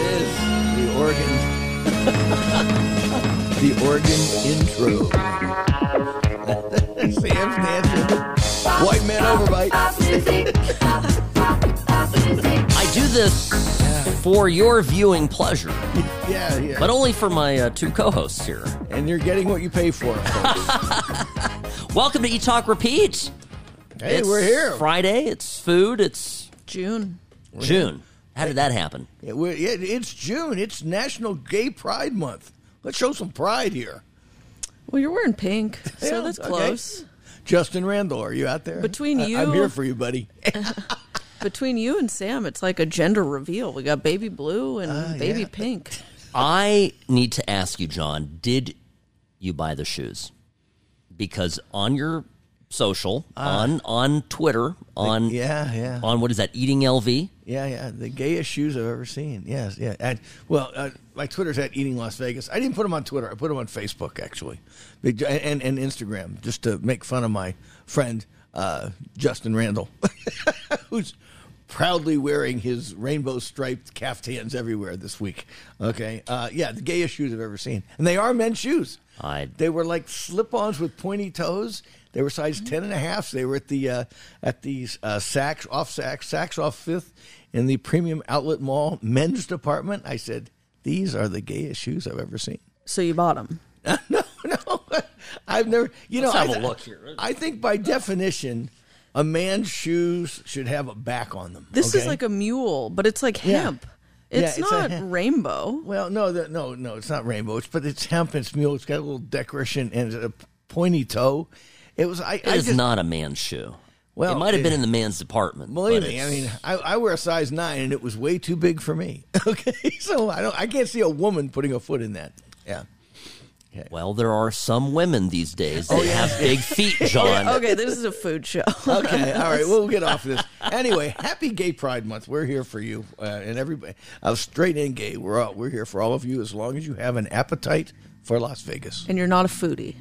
it is. The organ. the organ intro. Sam's dancing. White man overbite. I do this for your viewing pleasure, Yeah, yeah. but only for my uh, two co-hosts here. and you're getting what you pay for. folks. Welcome to Eat Talk Repeat. hey, It's we're here. Friday. It's food. It's June. June. How did that happen? Yeah, we're, it's June. It's National Gay Pride Month. Let's show some pride here. Well, you're wearing pink, so Yeah, that's okay. close. Justin Randall, are you out there? Between I- you- I'm here for you, buddy. Between you and Sam, it's like a gender reveal. We got baby blue and Ah, baby yeah. pink. I need to ask you, John, did you buy the shoes? Because on your social, on on Twitter, on Ah. yeah, yeah. on what is that? Eating LV. Yeah, yeah, the gayest shoes I've ever seen. Yes, yeah. And, well, uh, my Twitter's at Eating Las Vegas. I didn't put them on Twitter. I put them on Facebook actually, and and Instagram, just to make fun of my friend uh, Justin Randall, who's proudly wearing his rainbow striped caftans everywhere this week. Okay, uh, yeah, the gayest shoes I've ever seen, and they are men's shoes. I- They were like slip-ons with pointy toes. They were size ten and a half. They were at the uh, at the uh, Saks off Saks Saks off Fifth in the premium outlet mall men's department. I said, "These are the gayest shoes I've ever seen." So you bought them. no, no, I've never. You Let's know, have I, a look here. I think by definition, a man's shoes should have a back on them. This is like a mule, but it's like hemp. Yeah, It's it's not hemp. rainbow. Well, no, the, no, no, it's not rainbow. It's but it's hemp. It's mule. It's got a little decoration and a pointy toe. It was. I. It I is just, not a man's shoe. Well, it might have been in the man's department. Believe me, I mean, I, I wear a size nine, and it was way too big for me. Okay, so I don't. I can't see a woman putting a foot in that. Yeah. well, there are some women these days Oh, that have big feet, John. Okay, this is a food show. Okay, all right, we'll get off of this. Anyway, happy Gay Pride Month. We're here for you, uh, and everybody, uh, straight and gay. We're all, we're here for all of you as long as you have an appetite for Las Vegas. and you're not a foodie.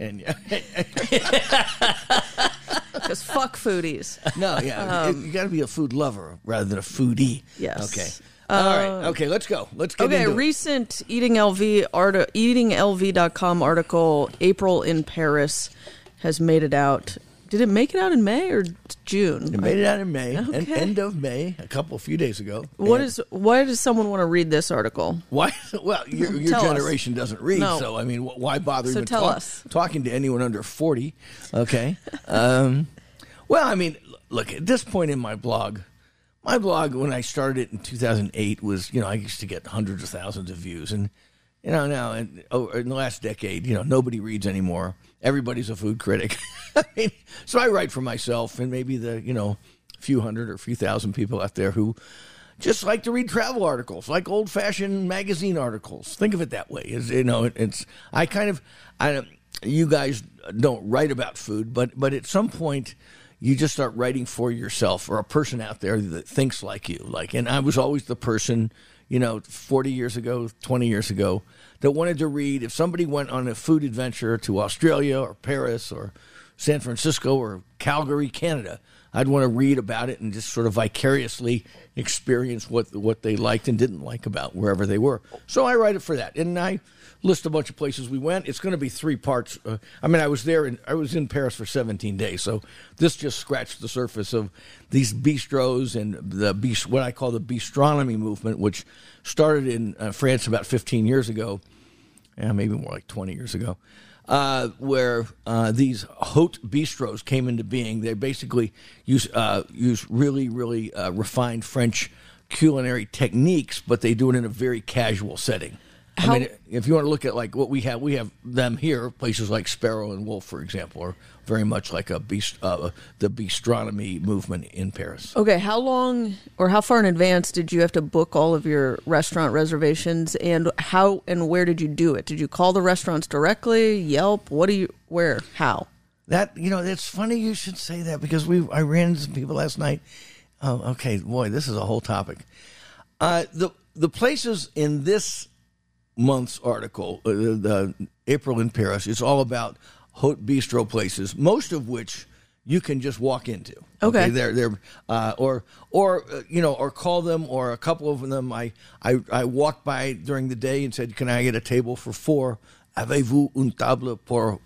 And Because fuck foodies. no, yeah, you got to be a food lover rather than a foodie. Yes. Okay. Uh, All right. Okay. Let's go. Let's get Okay, into it. recent Eating LV art eatinglv.com article April in Paris has made it out. Did it make it out in May or June? It made it out in May, and end of May, a couple, few days ago. What is why does someone want to read this article? Why? Well, your, your Tell us. generation doesn't read, No. so I mean, why bother So even tell talk- us. talking to anyone under forty? Okay. um, well, I mean, look at this point in my blog. My blog, when I started it in 2008, was you know I used to get hundreds of thousands of views, and you know now and oh, in the last decade, you know nobody reads anymore. Everybody's a food critic. I mean, so I write for myself and maybe the you know few hundred or few thousand people out there who just like to read travel articles, like old fashioned magazine articles. Think of it that way. Is you know, it, it's I kind of I you guys don't write about food, but but at some point you just start writing for yourself or a person out there that thinks like you. Like, and I was always the person, you know, forty years ago, twenty years ago, that wanted to read. If somebody went on a food adventure to Australia or Paris or San Francisco or Calgary, Canada. I'd want to read about it and just sort of vicariously experience what what they liked and didn't like about wherever they were. So I write it for that, and I list a bunch of places we went. It's going to be three parts. Uh, I mean, I was there and I was in Paris for 17 days, so this just scratched the surface of these bistros and the bist- what I call the bistronomy movement, which started in uh, France about 15 years ago yeah, maybe more like 20 years ago, uh, where uh, these haute bistros came into being. They basically use uh, use really, really uh, refined French culinary techniques, but they do it in a very casual setting. How- I mean, if you want to look at like what we have, we have them here. Places like Sparrow and Wolf, for example, are very much like a uh, the bistronomy movement in Paris. Okay, how long or how far in advance did you have to book all of your restaurant reservations and how and where did you do it? Did you call the restaurants directly, Yelp? What do you where? How? That you know, it's funny you should say that because we I ran into some people last night. Oh, okay, boy, this is a whole topic. Uh, the the places in this month's article, uh, the April in Paris, it's all about haute bistro places, most of which you can just walk into. Okay. they're they're uh, or or uh, you know or call them or a couple of them. I I I walked by during the day and said, "Can I get a table for four? Avez-vous une table pour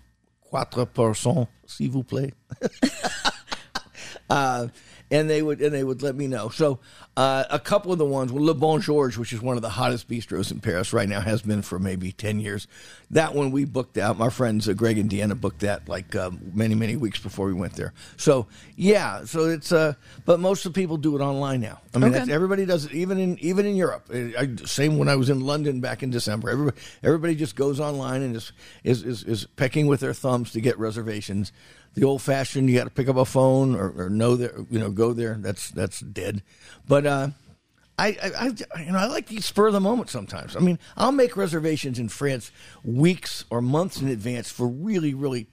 quatre personnes, s'il vous plaît?" uh, and they would and they would let me know. So uh, a couple of the ones, well, Le Bon Georges, which is one of the hottest bistros in Paris right now, has been for maybe ten years. That one we booked out. My friends uh, Greg and Deanna booked that like uh, many many weeks before we went there. So yeah, so it's uh, but most of the people do it online now. I mean, Okay. everybody does it, even in even in Europe. I, I- same when I was in London back in December. Everybody everybody just goes online and is is is, is pecking with their thumbs to get reservations. The old fashioned, you got to pick up a phone or, or know that you know go there. That's that's dead. But uh, I, I, I you know I like to spur of the moment sometimes. I mean, I'll make reservations in France weeks or months in advance for really really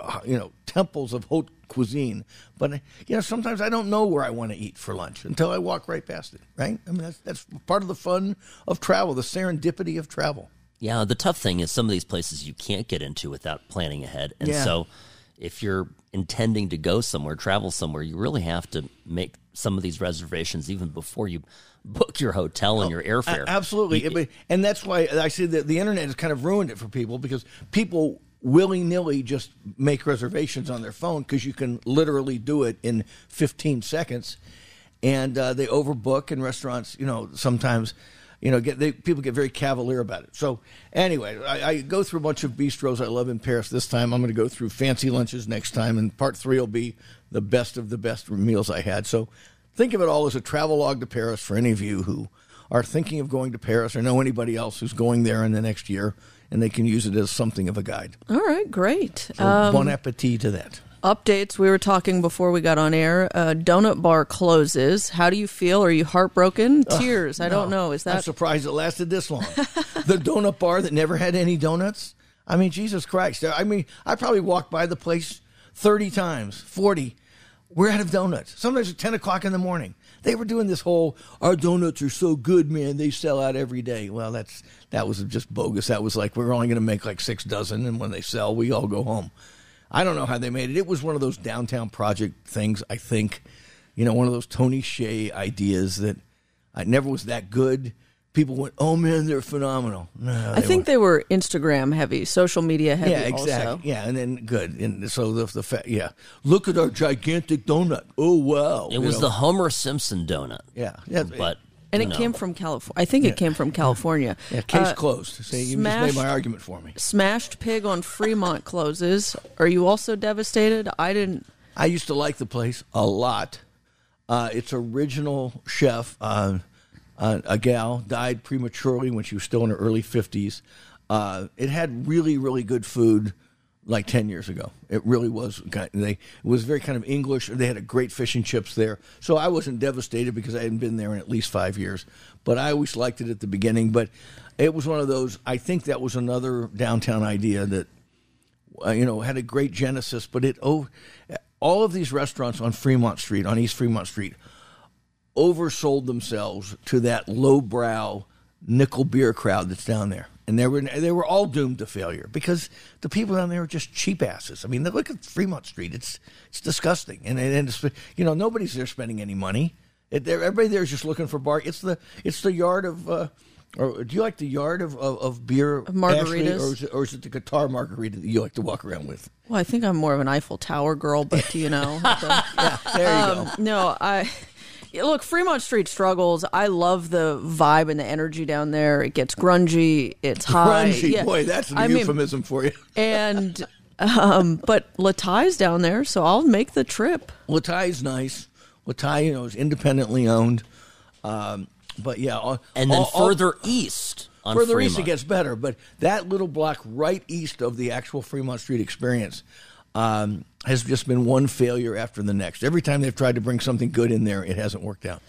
uh, you know temples of haute cuisine. But uh, you know sometimes I don't know where I want to eat for lunch until I walk right past it. Right? I mean that's that's part of the fun of travel, the serendipity of travel. Yeah, the tough thing is some of these places you can't get into without planning ahead. And Yeah. so if you're intending to go somewhere, travel somewhere, you really have to make some of these reservations even before you book your hotel and your airfare. Absolutely, But- and that's why I say that the internet has kind of ruined it for people because people willy nilly just make reservations on their phone because you can literally do it in 15 seconds, and uh, they overbook. And restaurants, you know, sometimes. You know, get they, people get very cavalier about it. So anyway, I, I go through a bunch of bistros I love in Paris. This time, I'm going to go through fancy lunches next time, and part three will be the best of the best meals I had. So think of it all as a travel log to Paris for any of you who are thinking of going to Paris or know anybody else who's going there in the next year, and they can use it as something of a guide. All right, great. So Um, bon appetit to that. Updates. We were talking before we got on air. Uh, Donut Bar closes. How do you feel? Are you heartbroken? Tears. I don't know. Is that I'm surprised it lasted this long. the donut bar that never had any donuts. I mean, Jesus Christ. I mean, I probably walked by the place 30 times, 40. We're out of donuts. Sometimes at 10 o'clock in the morning. They were doing this whole, our donuts are so good, man. They sell out every day. Well, that's that was just bogus. That was like, we're only going to make like six dozen, and when they sell, we all go home. I don't know how they made it. It was one of those downtown project things, I think. You know, one of those Tony Hsieh ideas that I never was that good. People went, "Oh man, they're phenomenal." No, I think they were Instagram heavy, social media heavy. yeah, exactly. Also. Yeah, and then good. And so the the fa- yeah, look at our gigantic donut. Oh wow, it You was know? the Homer Simpson donut. yeah, yeah, But And it know, came from California. I think it came from California. yeah. Case Uh, closed. You just smashed- made my argument for me. Smashed Pig on Fremont closes. Are you also devastated? I didn't. I used to like the place a lot. Uh, its original chef, uh, uh, a gal, died prematurely when she was still in her early 50s. Uh, it had really, really good food like 10 years ago. It really was. They, it was very kind of English. They had a great fish and chips there. So I wasn't devastated because I hadn't been there in at least five years. But I always liked it at the beginning. But it was one of those, I think that was another downtown idea that uh, you know, had a great genesis, but it oh, all of these restaurants on Fremont Street, on East Fremont Street, oversold themselves to that lowbrow nickel beer crowd that's down there, and they were they were all doomed to failure because the people down there are just cheap asses. I mean, look at Fremont Street; it's it's disgusting, and and it's, you know nobody's there spending any money. It, everybody there is just looking for bar. It's the it's the yard of. Uh, or do you like the yard of, of, of beer, Ashley, margaritas? or is, it, or is it the guitar margarita that you like to walk around with? Well, I think I'm more of an Eiffel Tower girl, but you know. the- Yeah, there you Um, go. no, I look. Fremont Street struggles. I love the vibe and the energy down there. It gets grungy. It's high. Grungy, Yeah. boy, that's a I mean, euphemism for you. and um, but Le Thai's down there, so I'll make the trip. Le Thai's nice. Le Thai, you know, is independently owned. Um, but yeah, all, and then all- all- further east on further east it gets better. But that little block right east of the actual Fremont Street experience um, has just been one failure after the next. Every time they've tried to bring something good in there, it hasn't worked out.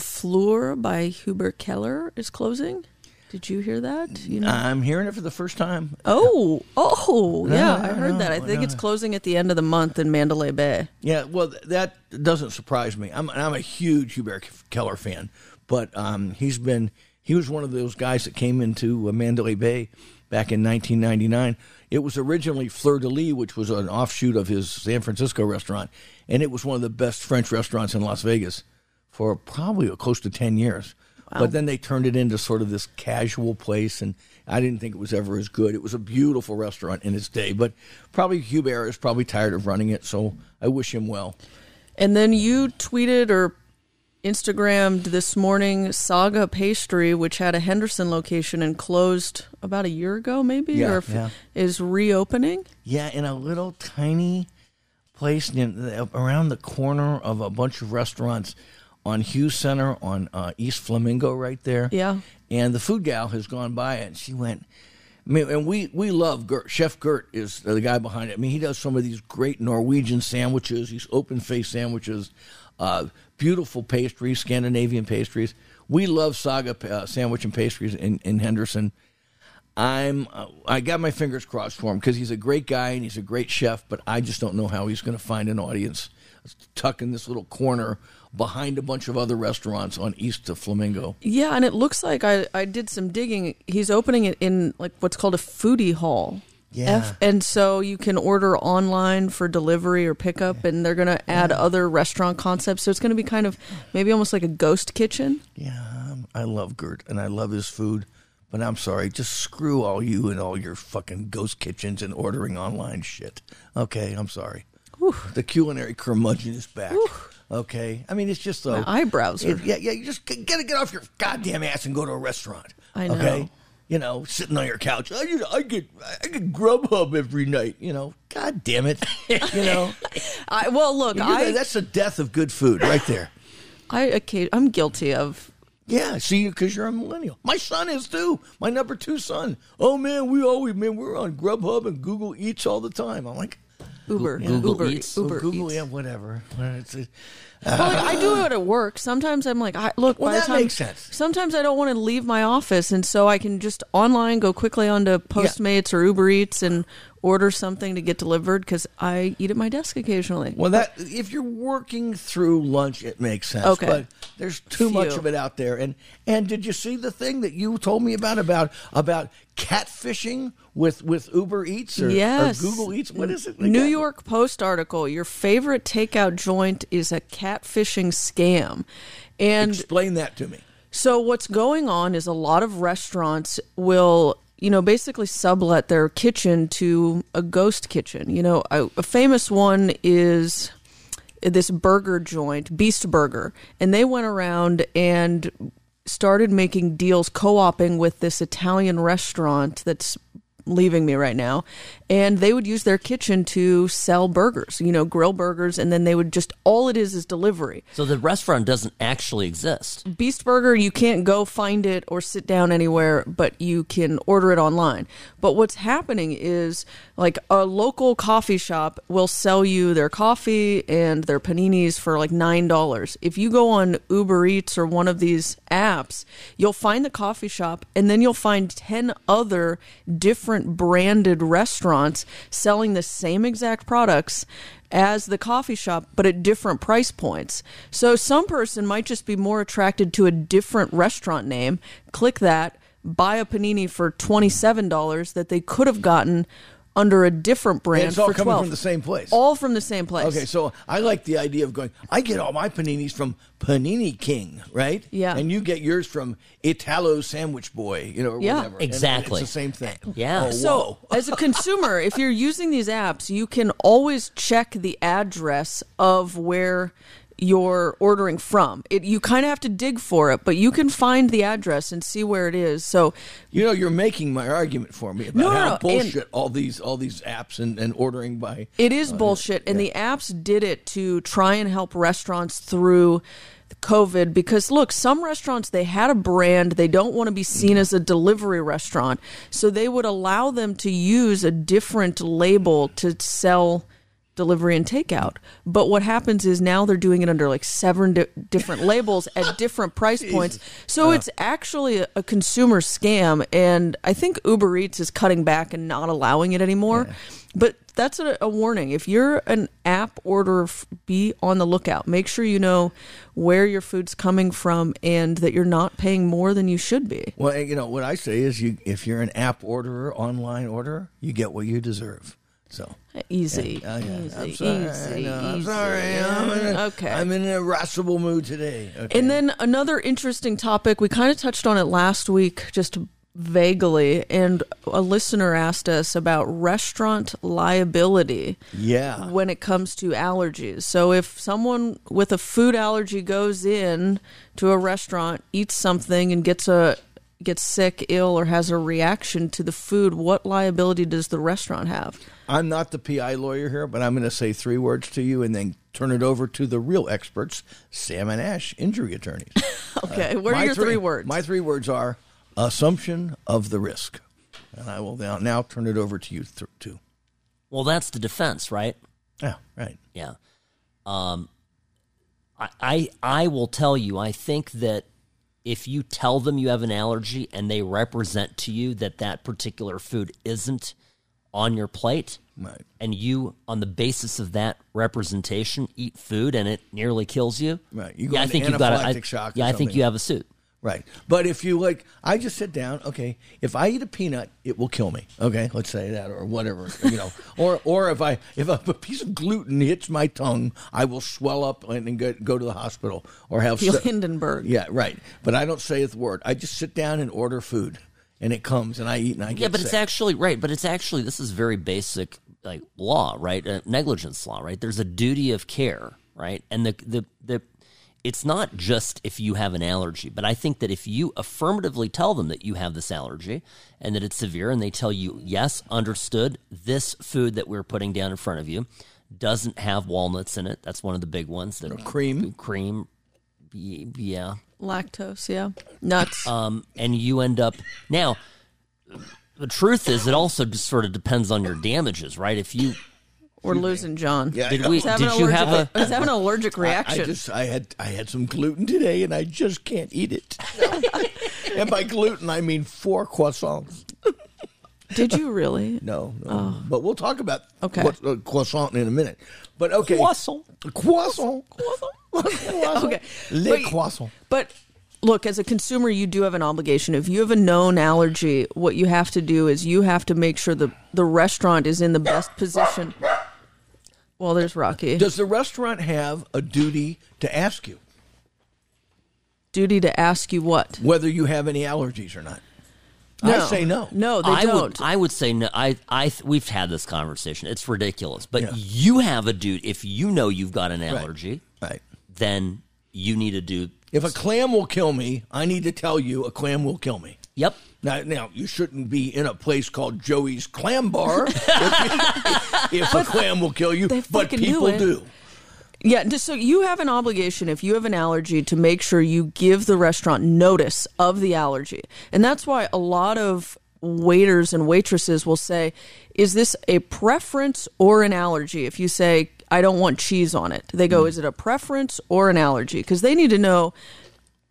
Fleur by Hubert Keller is closing. Did you hear that? You know. I'm hearing it for the first time. Oh, oh, yeah, I heard no, that. I think no. it's closing at the end of the month in Mandalay Bay. Yeah, well, that doesn't surprise me. I'm I'm a huge Hubert Keller fan, but um, he's been he was one of those guys that came into uh, Mandalay Bay back in 1999. It was originally Fleur de Lis, which was an offshoot of his San Francisco restaurant, and it was one of the best French restaurants in Las Vegas for probably close to ten years. But then they turned it into sort of this casual place, and I didn't think it was ever as good. It was a beautiful restaurant in its day, but probably Hubert is probably tired of running it, so I wish him well. And then you tweeted or Instagrammed this morning Saga Pastry, which had a Henderson location and closed about a year ago, maybe, Yeah, or yeah. is reopening. Yeah, in a little tiny place in, around the corner of a bunch of restaurants on Hughes Center on uh, East Flamingo, right there. Yeah. And the food gal has gone by it, and she went. I mean, and we we love Gert. Chef Gert is the guy behind it. I mean, he does some of these great Norwegian sandwiches, these open face sandwiches, uh, beautiful pastries, Scandinavian pastries. We love Saga uh, sandwich and pastries in, in Henderson. I'm uh, I got my fingers crossed for him because he's a great guy and he's a great chef, but I just don't know how he's going to find an audience tucked in this little corner behind a bunch of other restaurants on East of Flamingo. Yeah, and it looks like I, I did some digging. He's opening it in like what's called a foodie hall. Yeah. and so you can order online for delivery or pickup, and they're going to add other restaurant concepts. So it's going to be kind of maybe almost like a ghost kitchen. Yeah, um, I love Gert and I love his food, but I'm sorry, just screw all you and all your fucking ghost kitchens and ordering online shit. Okay, I'm sorry. The culinary curmudgeon is back. Okay, I mean it's just so My eyebrows are- It- yeah, yeah. You just g- gotta get off your goddamn ass and go to a restaurant. I know. Okay, you know, sitting on your couch. I, you I get I get Grubhub every night. You know, god damn it. you know, I well, look, You're I, that's the death of good food right there. I I'm guilty of Yeah, see, because you're a millennial. My son is too. My number two son. Oh man, we always man, we're on Grubhub and Google Eats all the time. I'm like, Uber, Google Uber, Eats? Uber Google, Eats. yeah, whatever. It's a- Well, like, I do it at work. Sometimes I'm like, I, look, Well, by the that time, makes sense. Sometimes I don't want to leave my office, and so I can just online go quickly onto Postmates or Uber Eats and order something to get delivered because I eat at my desk occasionally. Well, that if you're working through lunch, it makes sense. Okay. But there's too much of it out there. And and did you see the thing that you told me about about about catfishing with with Uber Eats or, or Google Eats? What is it? New got- York Post article: Your favorite takeout joint is a catfishing scam, and Explain that to me. So what's going on is a lot of restaurants will, you know, basically sublet their kitchen to a ghost kitchen. You know, a, a famous one is this burger joint, Beast Burger, and they went around and started making deals co-oping with this Italian restaurant that's leaving me right now and they would use their kitchen to sell burgers you know grill burgers and then they would just all it is is delivery So the restaurant doesn't actually exist. Beast Burger, you can't go find it or sit down anywhere, but you can order it online. But what's happening is like a local coffee shop will sell you their coffee and their paninis for like $9. If you go on Uber Eats or one of these apps, you'll find the coffee shop and then you'll find 10 other different branded restaurants selling the same exact products as the coffee shop, but at different price points. So some person might just be more attracted to a different restaurant name, click that, buy a panini for $27 that they could have gotten under a different brand And it's all for coming 12 from the same place. All from the same place. Okay, so I like the idea of going. I get all my paninis from Panini King, right? Yeah. and you get yours from Italo Sandwich Boy, you know, or Yeah. whatever. And Exactly. it's the same thing. Uh, yeah. Oh, So, as a consumer, if you're using these apps, you can always check the address of where you're ordering from. It you kind of have to dig for it, but you can find the address and see where it is. So, you know, you're making my argument for me about No, how no, and- bullshit all these all these apps and, and ordering by. It is uh, bullshit, and the apps did it to try and help restaurants through COVID. Because look, some restaurants they had a brand, they don't want to be seen as a delivery restaurant, so they would allow them to use a different label to sell delivery and takeout. But what happens is now they're doing it under like seven di- different labels at different price points. So uh-huh. it's actually a, a consumer scam. And I think Uber Eats is cutting back and not allowing it anymore. But that's a, a warning. If you're an app order, be on the lookout. Make sure you know where your food's coming from and that you're not paying more than you should be. Well, you know what I say is, you if you're an app orderer, online orderer, you get what you deserve. So. Easy, Oh, yeah. easy, I'm sorry. easy. I'm easy. sorry. I'm in a, Okay. I'm in an irascible mood today. Okay. And then another interesting topic, we kind of touched on it last week, just vaguely, and a listener asked us about restaurant liability yeah. when it comes to allergies. So if someone with a food allergy goes in to a restaurant, eats something and gets a gets sick, ill or has a reaction to the food, what liability does the restaurant have? I'm not the PI lawyer here, but I'm going to say three words to you and then turn it over to the real experts, Sam and Ash, injury attorneys. Okay, what are My your three, words? My three words are assumption of the risk. And I will now, now turn it over to you th- too. Well, that's the defense, right? Yeah, right. Yeah. Um, I, I I will tell you. I think that if you tell them you have an allergy and they represent to you that that particular food isn't on your plate, Right. and you, on the basis of that representation, eat food and it nearly kills you, Right. You go yeah, I think you've got a, I, shock Yeah, I think you have a suit. Right. But if you like, I just sit down. Okay, if I eat a peanut, it will kill me. Okay, let's say that, or whatever, you know. or or if I if a piece of gluten hits my tongue, I will swell up and go, go to the hospital or have. Feel se- Hindenburg. yeah, right. But I don't say the word. I just sit down and order food, and it comes, and I eat, and I get. Yeah, but it's actually right. But it's actually this is very basic, like law, right? Uh, negligence law, right? There's a duty of care, right? And the the the it's not just if you have an allergy, but I think that if you affirmatively tell them that you have this allergy and that it's severe, and they tell you, yes, understood, this food that we're putting down in front of you doesn't have walnuts in it. That's one of the big ones. That cream. cream, yeah. Lactose, yeah. Nuts. um, and you end up now. The truth is, it also just sort of depends on your damages, right? If you We're losing John. Yeah, did we He's having did an you allergic, have a he's having an allergic reaction. I, just I had I had some gluten today, and I just can't eat it. and by gluten, I mean four croissants. Did you really? No, no. But we'll talk about Oh. Okay. what, uh, croissant in a minute. But okay, Croissant. croissant, croissant, Okay. le But- croissant. But look, as a consumer, you do have an obligation. If you have a known allergy, what you have to do is you have to make sure the the restaurant is in the best position. Well, there's Rocky. Does the restaurant have a duty to ask you Duty to ask you what? whether you have any allergies or not? I say no. No, they I don't. would I would say no. I I we've had this conversation. It's ridiculous, but Yeah. you have a dude. If you know you've got an allergy, Right. then you need to do. If a clam will kill me, I need to tell you a clam will kill me. Yep. Now, now you shouldn't be in a place called Joey's Clam Bar if, if a clam will kill you, but fucking do people do. Yeah, so you have an obligation if you have an allergy to make sure you give the restaurant notice of the allergy. And that's why a lot of waiters and waitresses will say, Is this a preference or an allergy? If you say, I don't want cheese on it, they go, hmm. Is it a preference or an allergy? Because they need to know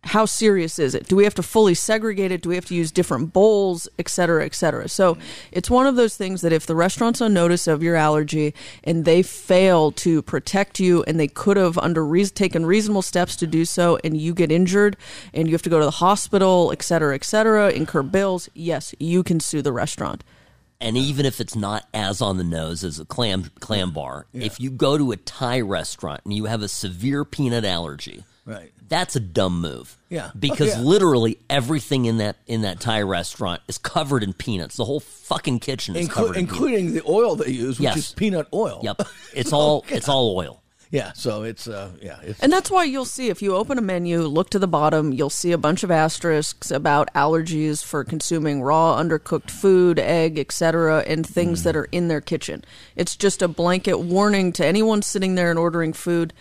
how serious is it? Do we have to fully segregate it? Do we have to use different bowls, et cetera, et cetera? So it's one of those things that if the restaurant's on notice of your allergy and they fail to protect you and they could have under rea- taken reasonable steps to do so and you get injured and you have to go to the hospital, et cetera, et cetera, incur bills, yes, you can sue the restaurant. And even if it's not as on the nose as a clam clam bar, if you go to a Thai restaurant and you have a severe peanut allergy, Right. that's a dumb move. Yeah. Because Oh, yeah. literally everything in that in that Thai restaurant is covered in peanuts. The whole fucking kitchen is Inclu- covered in peanuts. including the oil they use, which Yes. is peanut oil. Yep. It's all it's all oil. Yeah. So it's uh yeah it's And that's why you'll see if you open a menu, look to the bottom, you'll see a bunch of asterisks about allergies for consuming raw, undercooked food, egg, etc., and things that are in their kitchen. It's just a blanket warning to anyone sitting there and ordering food.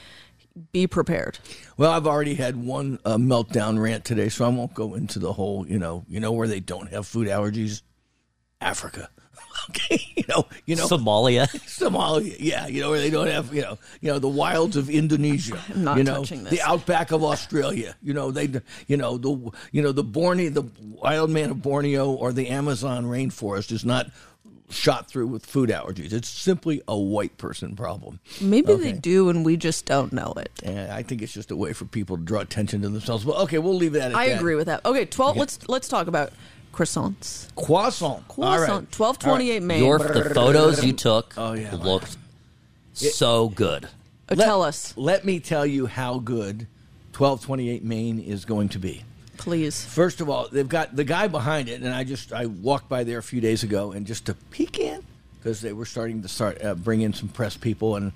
Be prepared. Well, I've already had one uh, meltdown rant today, so I won't go into the whole. You know, you know where they don't have food allergies, Africa. Okay, you know, you know, Somalia. Somalia, yeah, you know, where they don't have, you know, you know, the wilds of Indonesia, I'm not you know, touching this. the outback of Australia, you know, they, you know, the, you know, the Borneo, the wild man of Borneo or the Amazon rainforest is not shot through with food allergies. It's simply a white person problem. Maybe Okay. they do, and we just don't know it. And I think it's just a way for people to draw attention to themselves. Well, okay, we'll leave that at I that. agree with that. Okay, twelve. Let's let's talk about croissants. Croissant. All Croissant. right. Twelve twenty eight Main. Your the photos you took Oh, yeah. looked so good. Uh, Let- Tell us, Let me tell you how good 1228 Main is going to be. Please. First of all, they've got the guy behind it, and I just I walked by there a few days ago, and just to peek in because they were starting to start uh, bring in some press people, and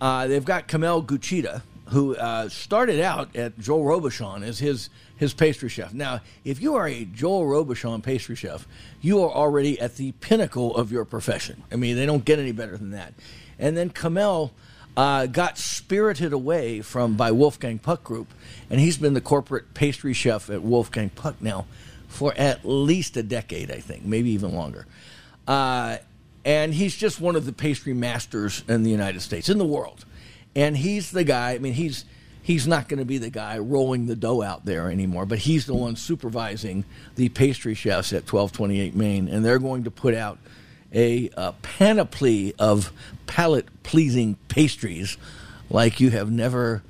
uh, they've got Kamel Guechida, who uh, started out at Joel Robuchon as his his pastry chef. Now, if you are a Joel Robuchon pastry chef, you are already at the pinnacle of your profession. I mean, they don't get any better than that. And then Kamel uh, got spirited away from by Wolfgang Puck Group, and he's been the corporate pastry chef at Wolfgang Puck now for at least a decade, I think, maybe even longer. Uh, and he's just one of the pastry masters in the United States, in the world. And he's the guy. I mean, he's he's not going to be the guy rolling the dough out there anymore, but he's the one supervising the pastry chefs at 1228 Main, and they're going to put out a, uh panoply of palate pleasing pastries like you have never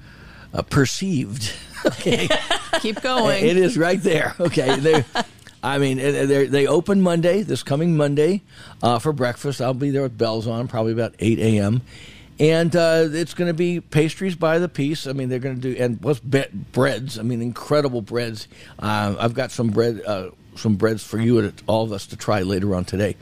uh, perceived. okay. Keep going. It is right there. Okay. They, I mean, they they open Monday, this coming Monday, uh, for breakfast. I'll be there with bells on, probably about eight a.m. And uh, it's going to be pastries by the piece. I mean, they're going to do and what's be- breads. I mean, incredible breads. Uh, I've got some bread, uh, some breads for you and all of us to try later on today.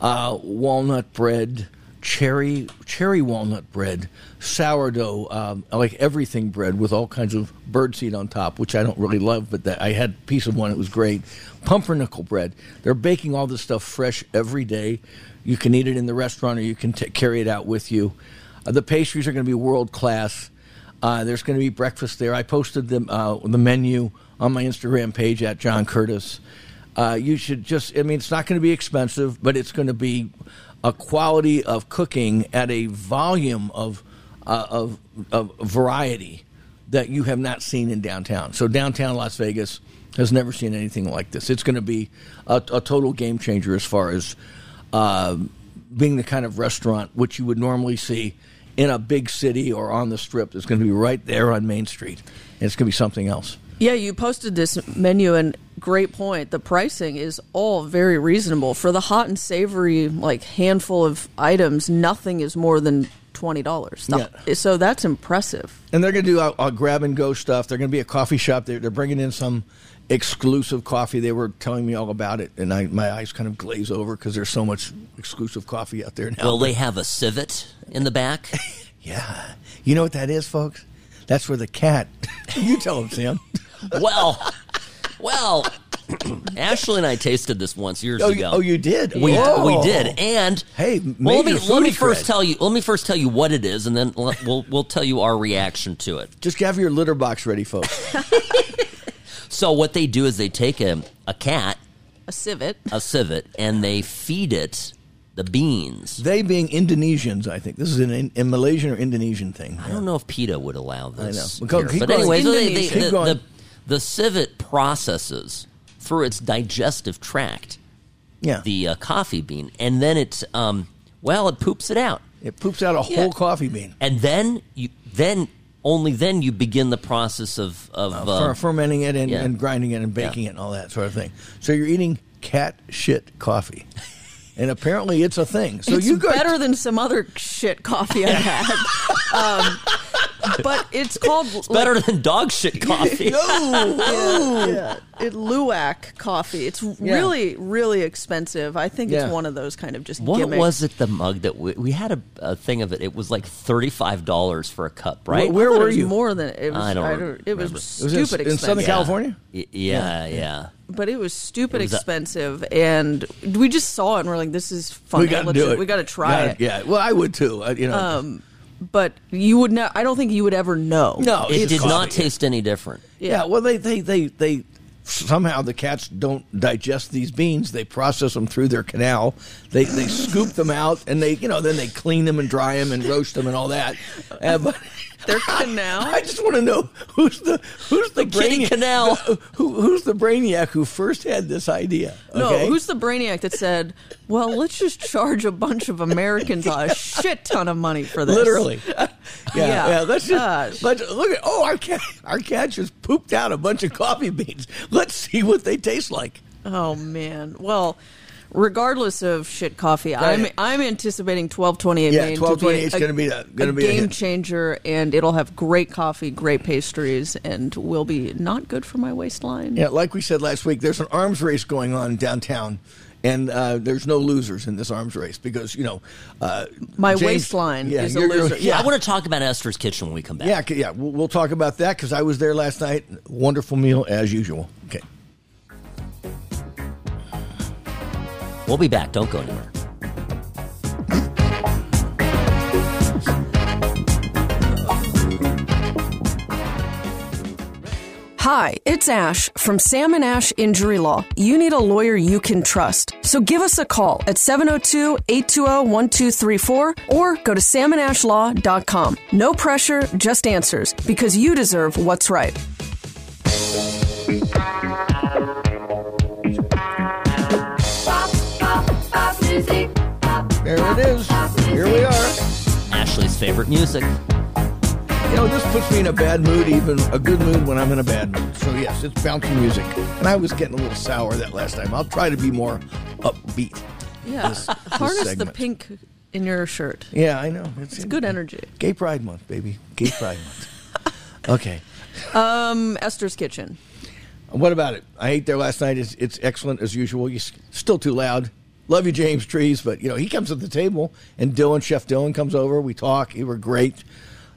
Uh, walnut bread, cherry cherry walnut bread, sourdough, um, I like everything bread with all kinds of birdseed on top, which I don't really love, but that I had a piece of one. It was great. Pumpernickel bread. They're baking all this stuff fresh every day. You can eat it in the restaurant, or you can t- carry it out with you. Uh, the pastries are going to be world class. Uh, there's going to be breakfast there. I posted the uh, the menu on my Instagram page at John Curtis. Uh, you should just, I mean, it's not going to be expensive, but it's going to be a quality of cooking at a volume of, uh, of, of variety that you have not seen in downtown. So, downtown Las Vegas has never seen anything like this. It's going to be a, a total game changer as far as uh, being the kind of restaurant which you would normally see in a big city or on the strip. It's going to be right there on Main Street. And it's going to be something else. Yeah, you posted this menu, and great point. The pricing is all very reasonable for the hot and savory, like handful of items. Nothing is more than twenty dollars. Yeah. So that's impressive. And they're going to do a, a grab and go stuff. They're going to be a coffee shop. They're, they're bringing in some exclusive coffee. They were telling me all about it, and I, my eyes kind of glaze over because there's so much exclusive coffee out there now. Will they have a civet in the back? yeah. You know what that is, folks? That's where the cat. you tell them, Sam. Well, well, Ashley and I tasted this once years Oh, ago. you, oh, you did. We Whoa. we did, and Hey, well, let me let me first cred. tell you let me first tell you what it is, and then let- we'll we'll tell you our reaction to it. Just have your litter box ready, folks. So what they do is they take a a cat, A civet. a civet, and they feed it the beans. they being Indonesians, I think this is an in, Malaysian or Indonesian thing. I don't know if PETA would allow this. I know. Well, here. But anyway, so they, they, the, the, the civet processes through its digestive tract Yeah, the uh, coffee bean, and then it um, well it poops it out, it poops out a whole coffee bean. and then you then only then you begin the process of of uh, fer- fermenting it and, yeah. and grinding it and baking Yeah. it and all that sort of thing. So you're eating cat shit coffee, and apparently it's a thing. So it's you go better than some other shit coffee I've had. um, but it's called better than dog shit coffee. yeah, it Luwak coffee. It's really, really expensive. I think Yeah. it's one of those kind of just What gimmicks. was it? The mug that we, we had a, a thing of it. It was like thirty five dollars for a cup, right? Wh- where were you? More than it was. I don't It was remember. Was it stupid in expensive. Southern Yeah. California? Y- yeah, yeah. but it was stupid It was a- expensive, and we just saw it and we're like, "This is fun. we got to do it. We got to try Gotta- it." Yeah. Well, I would too. I, you know. Um, but you would know. I don't think you would ever know. no, It it's did coffee. not taste any different. Yeah. Well, they they they they somehow the cats don't digest these beans. They process them through their canal. They they scoop them out and they you know then they clean them and dry them and roast them and all that. Uh, but Their canal? I, just want to know who's the who's the, The kitty brainiac- canal. Who, who's the brainiac who first had this idea? No, who's the brainiac that said, "Well, let's just charge a bunch of Americans a shit ton of money for this"? Literally, yeah, yeah. Yeah. let's just let's look at. Oh, our cat, our cat just pooped out a bunch of coffee beans. Let's see what they taste like. Oh man. Well, regardless of shit coffee, I'm Right. I'm anticipating 1228 Yeah, Main 1228 is gonna be the- gonna a be a game hit. changer, and it'll have great coffee, great pastries, and will be not good for my waistline. Yeah, like we said last week, there's an arms race going on downtown. And uh, there's no losers in this arms race because you know uh, My James- waistline is a you're- you're- loser. Yeah, I want to talk about Esther's Kitchen when we come back. Yeah, yeah, we'll, we'll talk about that because I was there last night. Wonderful meal as usual. Okay. We'll be back. Don't go anywhere. Hi, it's Ash from Sam and Ash Injury Law. You need a lawyer you can trust. So give us a call at 702 820 1234 or go to salmonashelaw.com. No pressure, just answers because you deserve what's right. Favorite music. You know, this puts me in a bad mood, even a good mood when I'm in a bad mood. So, yes, it's bouncy music. And I was getting a little sour that last time. I'll try to be more upbeat. Yeah. Harness the pink in your shirt. Yeah, I know. It's, It's good energy. Gay Pride Month, baby. Gay Pride Month. Okay. Um, Esther's Kitchen. What about it? I ate there last night. It's, it's excellent as usual. You're still too loud. Love you, James Trees, but you know he comes to the table, and Dylan, Chef Dylan, comes over. We talk. You were great.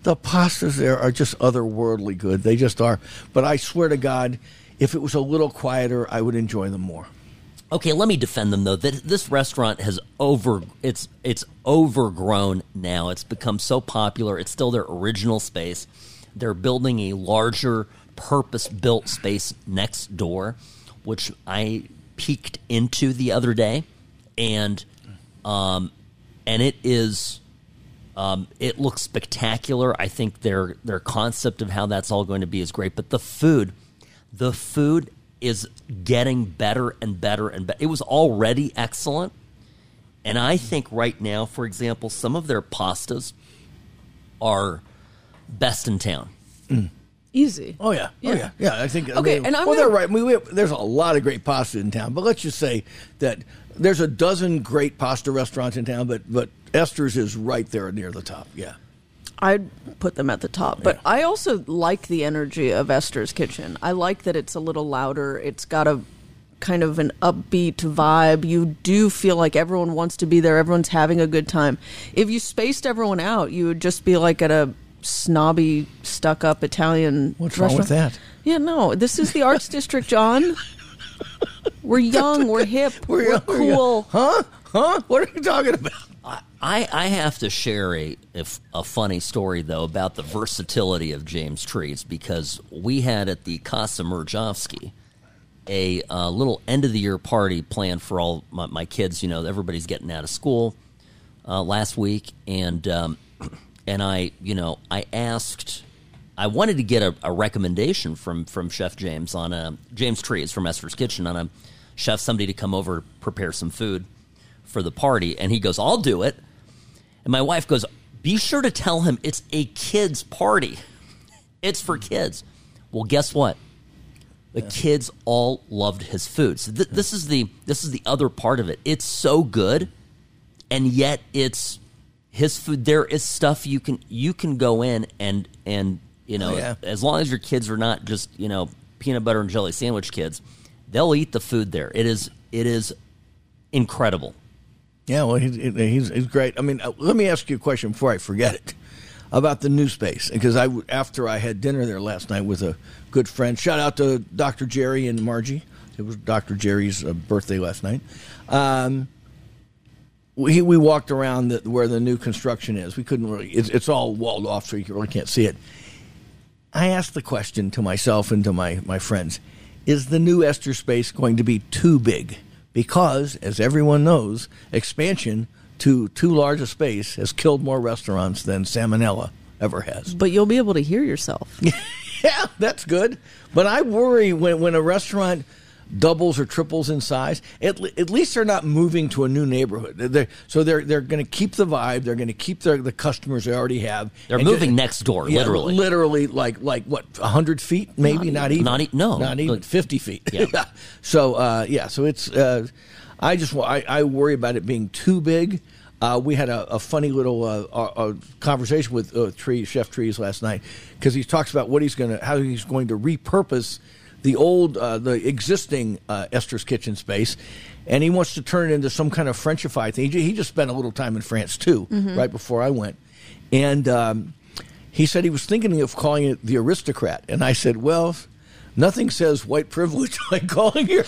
The pastas there are just otherworldly good. They just are. But I swear to God, if it was a little quieter, I would enjoy them more. Okay, let me defend them though. That this restaurant has over it's it's overgrown now. It's become so popular. It's still their original space. They're building a larger purpose-built space next door, which I peeked into the other day, and um, and it is um, it looks spectacular. I think their their concept of how that's all going to be is great. But the food, the food is getting better and better and better. It was already excellent, and I think right now, for example, some of their pastas are best in town. Easy. Oh yeah, oh Yeah. yeah, yeah. I think. I Okay, mean, and I'm well, gonna- they're right. We, we have, there's a lot of great pasta in town, but let's just say that there's a dozen great pasta restaurants in town, but but Esther's is right there near the top. Yeah. I'd put them at the top. But I also like the energy of Esther's Kitchen. I like that it's a little louder. It's got a kind of an upbeat vibe. You do feel like everyone wants to be there. Everyone's having a good time. If you spaced everyone out, you would just be like at a snobby, stuck up Italian What's wrong with that? Yeah, no. This is the Arts District, John. We're young, we're hip, we're, young, we're cool. Huh? Huh? What are you talking about? I, I have to share a, if, a funny story though about the versatility of James Trees because we had at the Casa Mirejovsky a uh, little end of the year party planned for all my, my kids. You know, everybody's getting out of school uh, last week, and um, and I, you know, I asked, I wanted to get a, a recommendation from from Chef James on a James Trees from Esther's Kitchen on a chef somebody to come over prepare some food for the party, and he goes, "I'll do it." And my wife goes, Be sure to tell him it's a kid's party. It's for kids. Well, guess what? The kids all loved his food. So th- this is the this is the other part of it. It's so good, and yet it's his food. There is stuff you can you can go in and and you oh, know Oh, yeah. as long as your kids are not just you know peanut butter and jelly sandwich kids, they'll eat the food there. It is it is incredible. Yeah, well, he's, he's, he's great. I mean, uh, let me ask you a question before I forget it about the new space. Because I after I had dinner there last night with a good friend, shout out to Dr. Jerry and Margie. It was Dr. Jerry's uh, birthday last night. Um, we, we walked around the, where the new construction is. We couldn't really, it's, it's all walled off, so you really can't see it. I asked the question to myself and to my, my friends is the new Esther space going to be too big? Because, as everyone knows, expansion to too large a space has killed more restaurants than Salmonella ever has. But you'll be able to hear yourself. Yeah, that's good. But I worry when, when a restaurant doubles or triples in size. At, at least they're not moving to a new neighborhood. They're, so they're they're going to keep the vibe. They're going to keep their, the customers they already have. They're moving ju- next door, Yeah, literally. literally like like what hundred feet, maybe not, even, Not e- no, not even like- fifty feet. Yeah. so uh, yeah, so it's uh, I just I, I worry about it being too big. Uh, we had a, a funny little uh, uh, uh, conversation with uh, Tree Chef Trees last night because he talks about what he's going to how he's going to repurpose the old uh, the existing uh, Esther's Kitchen space. And he wants to turn it into some kind of Frenchified thing. He He just spent a little time in France too, right before I went, and um, he said he was thinking of calling it the aristocrat. And I said, well, nothing says white privilege like calling your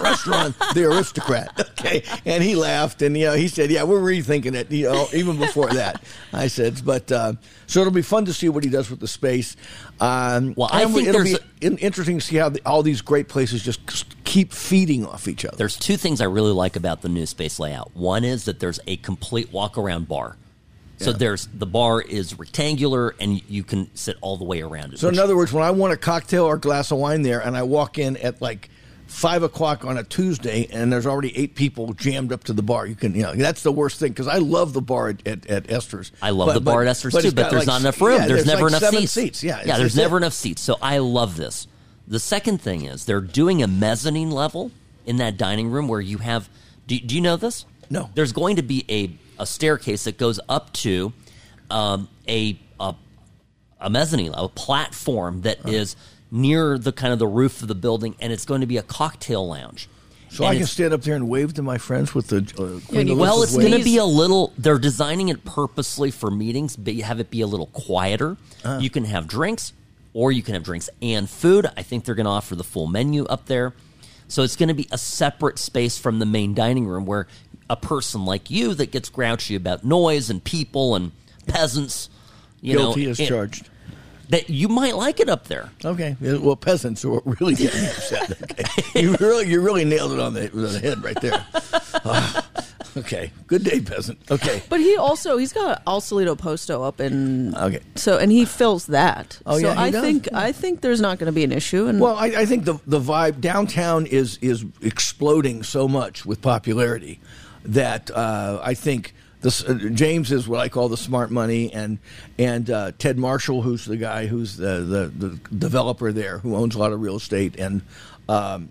restaurant the aristocrat. Okay. And he laughed and, you know, he said, yeah, we're rethinking it, you know, even before that. I said, but, uh, so it'll be fun to see what he does with the space. Um, Well, I think it'll be in- interesting to see how the, all these great places just keep feeding off each other. There's two things I really like about the new space layout. One is that there's a complete walk around bar. So Yeah. there's the bar is rectangular and you can sit all the way around it. So, in other words, when I want a cocktail or glass of wine there, and I walk in at like five o'clock on a Tuesday, and there's already eight people jammed up to the bar, you can, you know, that's the worst thing because I love the bar at, at, at Esther's. I love the bar at Esther's too, but there's like, not enough room. yeah, there's, never like enough seven seats. Yeah, yeah. There's never it. enough seats. So I love this. The second thing is they're doing a mezzanine level in that dining room where you have. Do, do you know this? No. There's going to be a a staircase that goes up to um, a, a a mezzanine, a platform that is near the kind of the roof of the building, and it's going to be a cocktail lounge. So And I can stand up there and wave to my friends with the. Uh, Yeah, well, it's going to be a little. They're designing it purposely for meetings, but you have it be a little quieter. Uh. You can have drinks, or you can have drinks and food. I think they're going to offer the full menu up there. So it's going to be a separate space from the main dining room where a person like you that gets grouchy about noise and people and peasants, you guilty know, as it- charged. that you might like it up there. Okay. Well, peasants are really getting upset. Okay. You really, you really nailed it on the, on the head right there. Ah, okay. Good day, peasant. Okay. But he also he's got Al Solito Posto up in Okay. so and he fills that. Oh, so yeah, he I does. think I think there's not going to be an issue. And Well, I, I think the the vibe downtown is is exploding so much with popularity that uh, I think uh, James is what I call the smart money, and and uh, Ted Marshall, who's the guy who's the, the the developer there, who owns a lot of real estate, and um,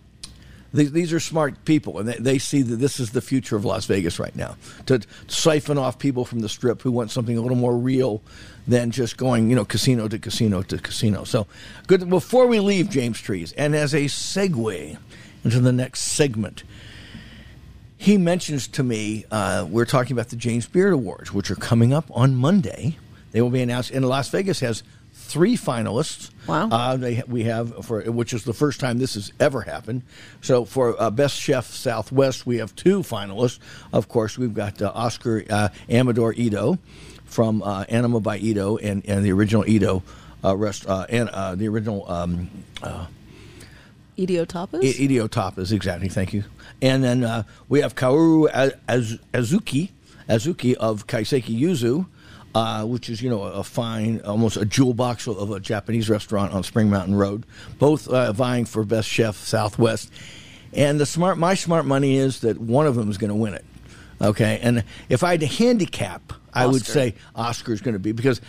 these, these are smart people, and they, they see that this is the future of Las Vegas right now. To siphon off people from the strip who want something a little more real than just going, you know, casino to casino to casino. So, good. Before we leave James Trees, and as a segue into the next segment, he mentions to me uh, we're talking about the James Beard Awards, which are coming up on Monday. They will be announced, and Las Vegas has three finalists. Wow. Uh, they we have for which is the first time this has ever happened. So for uh, best chef Southwest, we have two finalists. Of course, we've got uh, Oscar uh, Amador Edo from uh, Anima by EDO and, and the original EDO uh, rest uh, and uh, the original. Um, EDO Tapas? I- EDO Tapas, exactly. Thank you. And then uh, we have Kaoru Az- Az- Azeuchi, Azeuchi of Kaiseki Yuzu, uh, which is you know a fine, almost a jewel box of a Japanese restaurant on Spring Mountain Road. Both uh, vying for best chef Southwest. And the smart, my smart money is that one of them is going to win it. Okay, and if I had to handicap, I would say Oscar is going to be because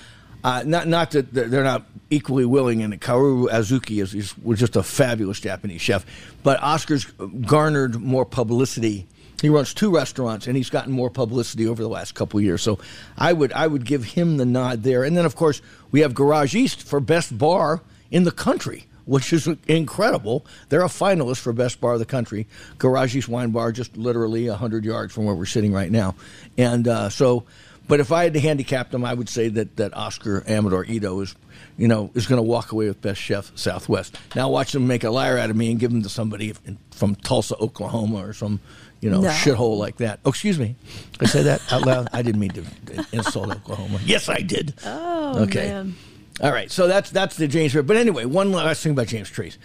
uh, not not that they're not equally willing, and Kaoru Azeuchi is, is was just a fabulous Japanese chef, but Oscar's garnered more publicity. He runs two restaurants, and he's gotten more publicity over the last couple years. So I would I would give him the nod there, and then of course we have Garagiste for best bar in the country. Which is incredible. They're a finalist for best bar of the country. Garagiste Wine Bar, just literally hundred yards from where we're sitting right now, and uh, so but if I had to handicap them, I would say that, that Oscar Amador Edo is, you know, is going to walk away with Best Chef Southwest. Now watch them make a liar out of me and give them to somebody from Tulsa, Oklahoma, or some, you know, No. shithole like that. Oh, excuse me, I said that out loud. I didn't mean to insult Oklahoma. Yes, I did. oh okay. man. All right, so that's that's the James. But anyway, one last thing about James Trees.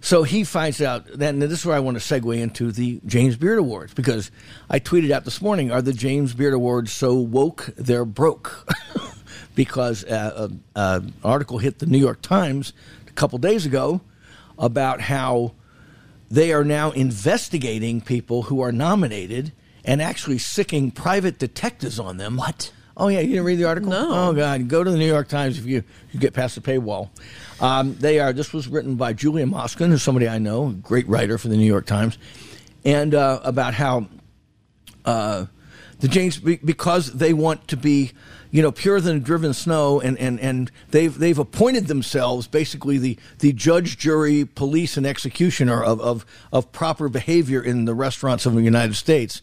So he finds out. Then this is where I want to segue into the James Beard Awards because I tweeted out this morning: Are the James Beard Awards so woke they're broke? because uh, an uh, article hit the New York Times a couple days ago about how they are now investigating people who are nominated and actually sicking private detectives on them. What? Oh yeah, you didn't read the article? No. Oh god, go to the New York Times if you you get past the paywall. Um, they are. This was written by Julia Moskin, who's somebody I know, a great writer for the New York Times, and uh, about how uh, the James because they want to be, you know, purer than driven snow, and, and, and they've they've appointed themselves basically the, the judge, jury, police, and executioner of, of of proper behavior in the restaurants of the United States.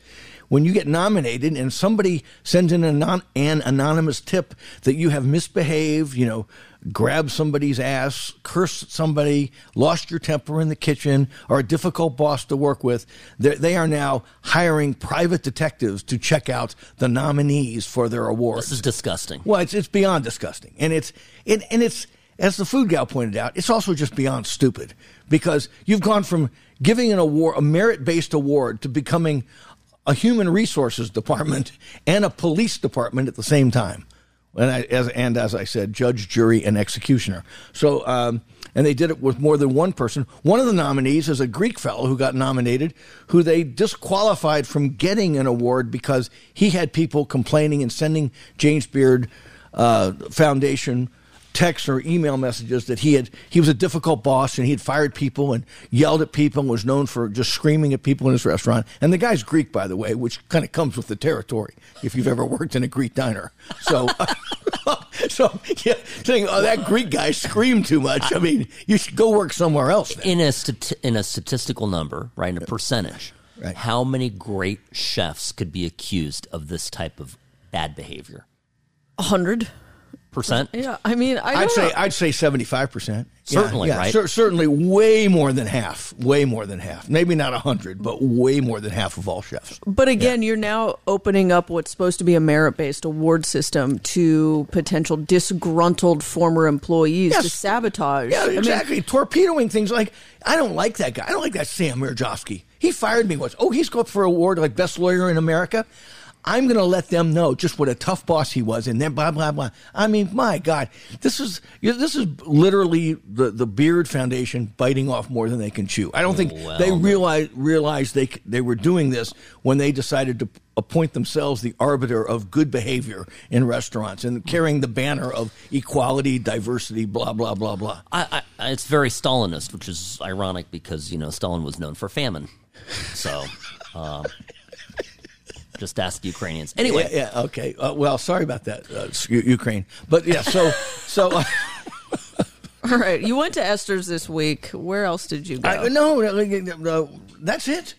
When you get nominated and somebody sends in an, anon- an anonymous tip that you have misbehaved, you know, grabbed somebody's ass, cursed somebody, lost your temper in the kitchen, or a difficult boss to work with, they they are now hiring private detectives to check out the nominees for their awards. This is disgusting. Well, it's it's beyond disgusting, and it's it, and it's as the food gal pointed out, it's also just beyond stupid because you've gone from giving an award, a merit based award, to becoming a human resources department and a police department at the same time. And I, as and as I said, judge, jury, and executioner. So. Um, and they did it with more than one person. One of the nominees is a Greek fellow who got nominated, who they disqualified from getting an award because he had people complaining and sending James Beard uh, Foundation texts or email messages that he had he was a difficult boss and he had fired people and yelled at people and was known for just screaming at people in his restaurant. And the guy's Greek, by the way, which kind of comes with the territory if you've ever worked in a Greek diner. So, so yeah, saying oh that Greek guy screamed too much. I mean, you should go work somewhere else. Then. in a stati- in a statistical number, right, in a percentage, Right. how many great chefs could be accused of this type of bad behavior? A hundred. Percent? Yeah, I mean, I I'd say know. I'd say seventy five percent. Certainly, right? certainly, way more than half. Way more than half. Maybe not hundred, but way more than half of all chefs. But again, you're now opening up what's supposed to be a merit-based award system to potential disgruntled former employees to sabotage. Yeah, I mean, exactly. Torpedoing things like I don't like that guy. I don't like that Sam Mirejovsky. He fired me once. Oh, he's going for an award like best lawyer in America. I'm going to let them know just what a tough boss he was, and then blah blah blah. I mean, my God, this is you know, this is literally the the Beard Foundation biting off more than they can chew. I don't think Well, they then. realized realized they they were doing this when they decided to appoint themselves the arbiter of good behavior in restaurants and carrying the banner of equality, diversity, blah blah blah blah. I, I, it's very Stalinist, which is ironic because you know Stalin was known for famine. So, um, just ask Ukrainians. Anyway, Yeah, yeah okay. Uh, well, sorry about that, uh, Ukraine. But yeah, so so uh, all right, you went to Esther's this week. Where else did you go? I, no, no, no, that's it.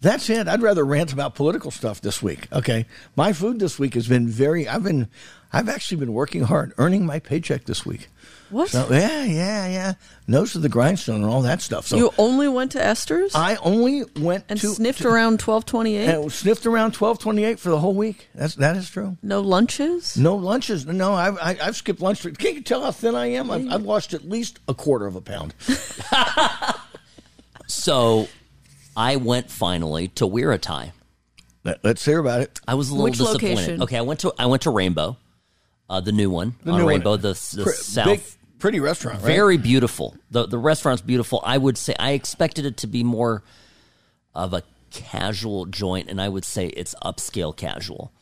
That's it. I'd rather rant about political stuff this week. Okay, my food this week has been very. I've been, I've actually been working hard, earning my paycheck this week. What? So yeah, yeah, yeah. Nose to the grindstone and all that stuff. So you only went to Esther's I only went and to sniffed to- around twelve twenty eight. and sniffed around twelve twenty eight for the whole week. That's that is true. No lunches. No lunches. No, I've I, I've skipped lunch. Can't you tell how thin I am? I've, I've lost at least a quarter of a pound. so I went finally to Weera Thai. Let, us hear about it. I was a little Which disappointed. location? Okay, I went to I went to Rainbow, uh, the new one The on new one. Rainbow, the, the Pre- south. Pretty restaurant, right? Very beautiful. the The restaurant's beautiful. I would say I expected it to be more of a casual joint, and I would say it's upscale casual.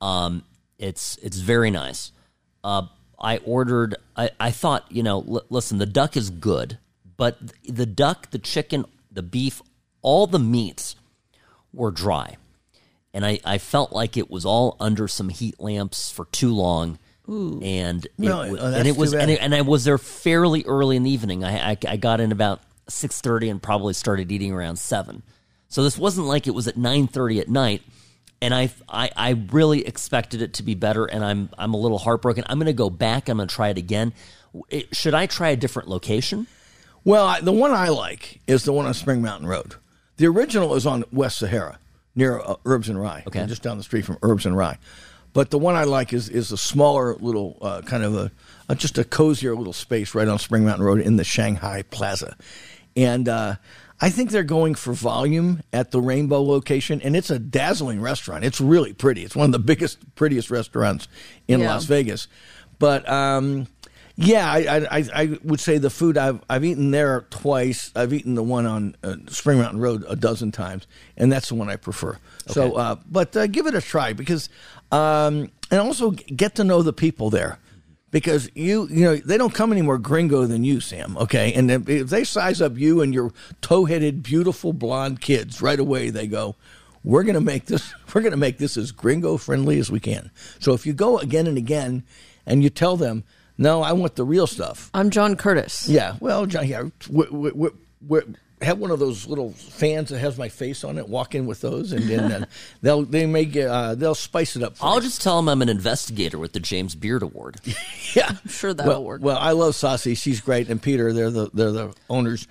Um, it's it's very nice. Uh, I ordered. I, I thought you know, l- listen, the duck is good, but the duck, the chicken, the beef, all the meats were dry, and I, I felt like it was all under some heat lamps for too long. And it, Really? Oh, and it was and, it, and I was there fairly early in the evening. I, I, I got in about six thirty and probably started eating around seven. So this wasn't like it was at nine thirty at night. And I, I I really expected it to be better, and I'm I'm a little heartbroken. I'm going to go back. I'm going to try it again. It- should I try a different location? Well, I, the one I like is the one on Spring Mountain Road. The original is on West Sahara near uh, Herbs and Rye, Okay. just down the street from Herbs and Rye. But the one I like is is a smaller little uh, kind of a, a just a cozier little space right on Spring Mountain Road in the Shanghai Plaza. and uh, I think they're going for volume at the Rainbow location, and it's a dazzling restaurant. It's really pretty. It's one of the biggest, prettiest restaurants in Yeah. Las Vegas. But um, yeah, I, I, I- would say the food I've I've eaten there twice. I've eaten the one on uh, Spring Mountain Road a dozen times, and that's the one I prefer. So, uh, but uh, give it a try because, um, and also get to know the people there. Because you, you know, they don't come any more gringo than you, Sam. Okay, and if they size up you and your tow-headed, beautiful blonde kids right away, they go, "We're going to make this. We're going to make this as gringo friendly as we can." So if you go again and again, and you tell them, "No, I want the real stuff," I'm John Curtis. yeah, well, John, yeah, we, we, we, we have one of those little fans that has my face on it. Walk in with those, and then uh, they'll they may get, uh, they'll spice it up. For I'll just tell them I'm an investigator with the James Beard Award. yeah, I'm sure that'll well, work. Well, I love Saucy. She's great, and Peter, they're the they're the owners,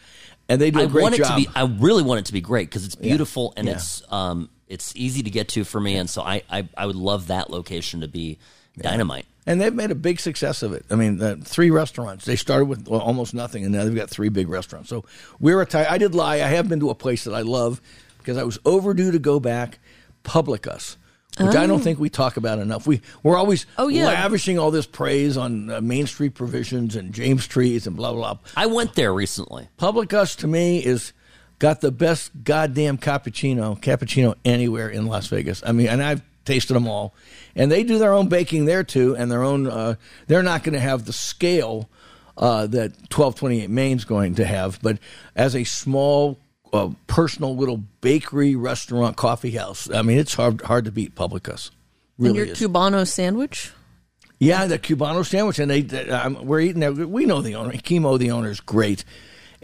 and they do a I great want it job. to be. I really want it to be great because it's beautiful and Yeah. it's um it's easy to get to for me, and so I I, I would love that location to be dynamite. And they've made a big success of it. I mean, the three restaurants. They started with well, almost nothing, and now they've got three big restaurants. So we're a tie. I did lie. I have been to a place that I love because I was overdue to go back. Publicus, which I don't think we talk about enough. We we're always Oh, yeah. lavishing all this praise on uh, Main Street Provisions and James Trees and blah blah. blah. I went there recently. Publicus to me is got the best goddamn cappuccino cappuccino anywhere in Las Vegas. I mean, and I've tasted them all, and they do their own baking there too, and their own. Uh, they're not going to have the scale uh, that twelve twenty eight Main's going to have, but as a small. Uh, personal little bakery, restaurant, coffee house. I mean, it's hard hard to beat Publicus. Really and your is. Cubano sandwich? Yeah, the Cubano sandwich, and they, they- um, we're eating that. We know the owner. Kimo, the owner, is great.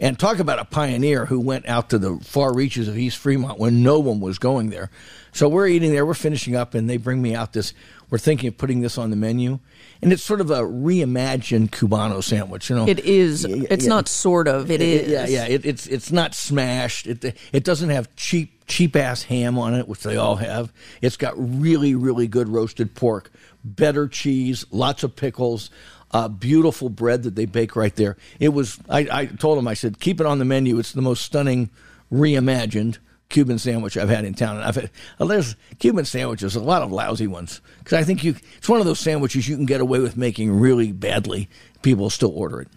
And talk about a pioneer who went out to the far reaches of East Fremont when no one was going there. So we're eating there. We're finishing up, and they bring me out this. We're thinking of putting this on the menu, and it's sort of a reimagined Cubano sandwich. You know, It is. Yeah, it's yeah. not sort of. It is. Yeah, yeah. It, it's it's not smashed. It it doesn't have cheap cheap ass ham on it, which they all have. It's got really really good roasted pork, better cheese, lots of pickles, uh, beautiful bread that they bake right there. It was. I, I told them. I said keep it on the menu. It's the most stunning reimagined. Cuban sandwich I've had in town, and I've had well, there's Cuban sandwiches, a lot of lousy ones, because I think you it's one of those sandwiches you can get away with making really badly. People still order it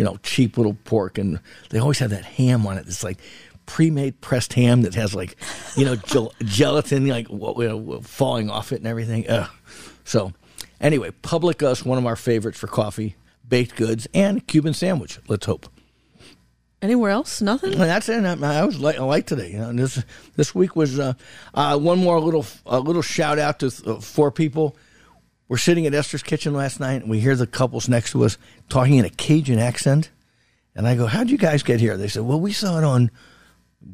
you know, cheap little pork, and they always have that ham on it. It's like pre-made pressed ham that has like, you know, gel- gelatin like w- w- falling off it and everything. Ugh. So, anyway, Publicus, one of our favorites for coffee, baked goods, and Cuban sandwich. Let's hope. Anywhere else? Nothing. And that's it. I I was light, light today. You know, this this week was uh, uh, one more little a little shout out to uh, four people. We're sitting at Esther's kitchen last night, and we hear the couples next to us talking in a Cajun accent. And I go, "How'd you guys get here?" They said, "Well, we saw it on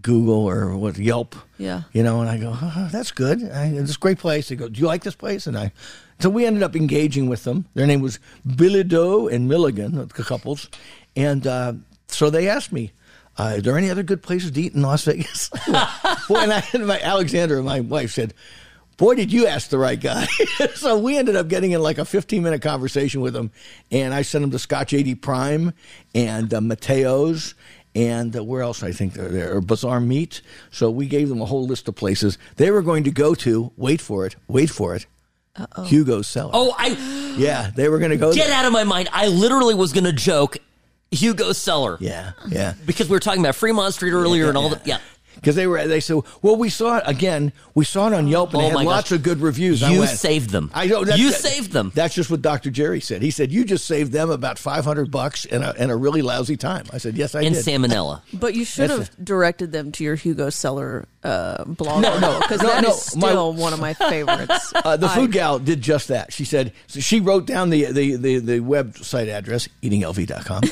Google or what Yelp." Yeah. You know, and I go, oh, "That's good. I, it's a great place." They go, "Do you like this place?" And I, so we ended up engaging with them. Their name was Billy Doe and Milligan, the couples, and uh, so they asked me. Uh, are there any other good places to eat in Las Vegas? Boy, and, I, and my Alexandra, my wife, said, "Boy, did you ask the right guy." so we ended up getting in like a 15 minute conversation with him, and I sent him to Scotch 80 Prime and uh, Matteo's. And uh, where else I think they're there? Or Bazaar Meat. So we gave them a whole list of places they were going to go to. Wait for it. Wait for it. oh Hugo's Cellar. Oh, I yeah, they were going to go. get there. out of my mind. I literally was going to joke Hugo Cellar Yeah, yeah. because we were talking about Fremont Street earlier and all the yeah. Because they were, they said, well, we saw it again. We saw it on Yelp, and Oh it my had gosh. lots of good reviews. I You went, saved them. I know that's- You that- saved them. That's just what Dr. Jerry said. He said you just saved them about five hundred bucks and a, and a really lousy time. I said, yes, I and did. salmonella. But you should That's have directed them to your Hugo Cellar uh, blog. No, no, because no, that no, is my- still one of my favorites. Uh, the I- food gal did just that. She said so she wrote down the the, the, the website address, eatinglv.com.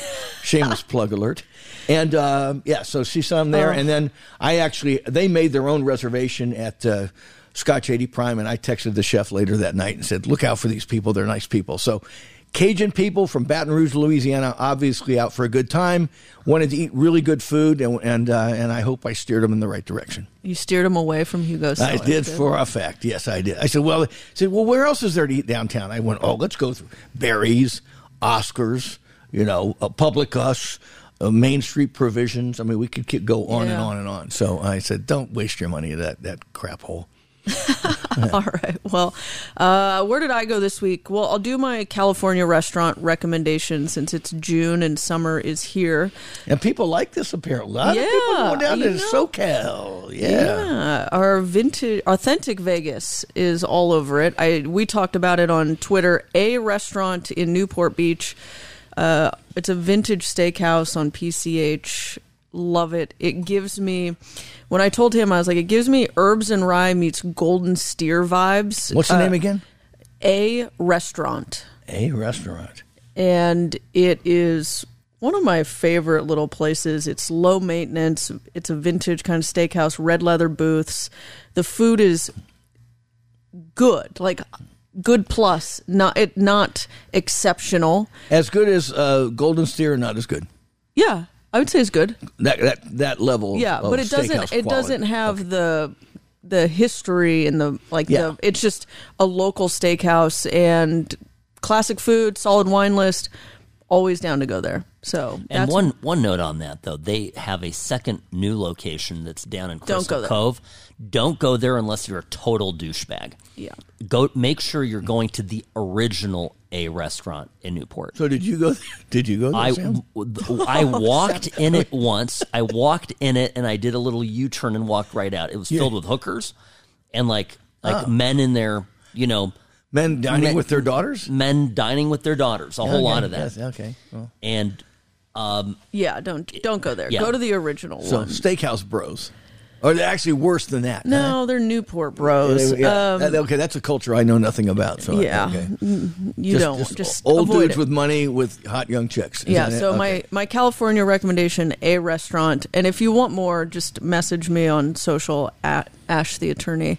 Shameless plug alert. And uh, yeah, so she saw them there, and then I actually they made their own reservation at uh, Scotch 80 Prime, and I texted the chef later that night and said, "Look out for these people; they're nice people." So. Cajun people from Baton Rouge, Louisiana, obviously out for a good time. Wanted to eat really good food, and and uh, and I hope I steered them in the right direction. You steered them away from Hugo Cellar. I did for a fact. Yes, I did. I said, well, I said, well, where else is there to eat downtown? I went, oh, let's go through Barry's, Oscars, you know, uh, Publicus, uh, Main Street provisions. I mean, we could keep, go on and on and on. So I said, don't waste your money at that that crap hole. All right. Well, uh, where did I go this week? Well, I'll do my California restaurant recommendation since it's June and summer is here. And people like this apparently. A lot of people Yeah, going down to know. SoCal. Yeah. Yeah, our vintage, authentic Vegas is all over it. I we talked about it on Twitter. A restaurant in Newport Beach. Uh, it's a vintage steakhouse on PCH. Love it. It gives me. When I told him, I was like, it gives me herbs and rye meets golden steer vibes. What's the Uh, name again? A restaurant. A restaurant. and it is one of my favorite little places. It's low maintenance. It's a vintage kind of steakhouse, red leather booths. The food is good, like good plus, not it not exceptional. As good as uh, Golden Steer, not as good. Yeah, I would say it's good. That that that level. Yeah, of but it doesn't it quality. doesn't have the the history and the like Yeah. the it's just a local steakhouse and classic food, solid wine list. Always down to go there. So And that's one one note on that though, they have a second new location that's down in Crystal go there. Cove. Don't go there unless you're a total douchebag. Yeah. Go make sure you're going to the original A restaurant in Newport. So did you go? Did you go? There, I, Sam? I walked in it once. I walked in it and I did a little U turn and walked right out. It was filled with hookers and like like ah. men in their you know Men dining Men- with their daughters. men dining with their daughters. A whole Okay, lot of that. yes, okay. Well, And um, Yeah, don't don't go there. Yeah. Go to the original so one. steakhouse bros, or they're actually worse than that. No, they're Newport bros. They- yeah. Um, That- okay, that's a culture I know nothing about. So yeah, okay. you don't just, old avoid dudes it. with money with hot young chicks. yeah. So Okay. my my California recommendation, a restaurant, and if you want more, just message me on social at Ash the Attorney.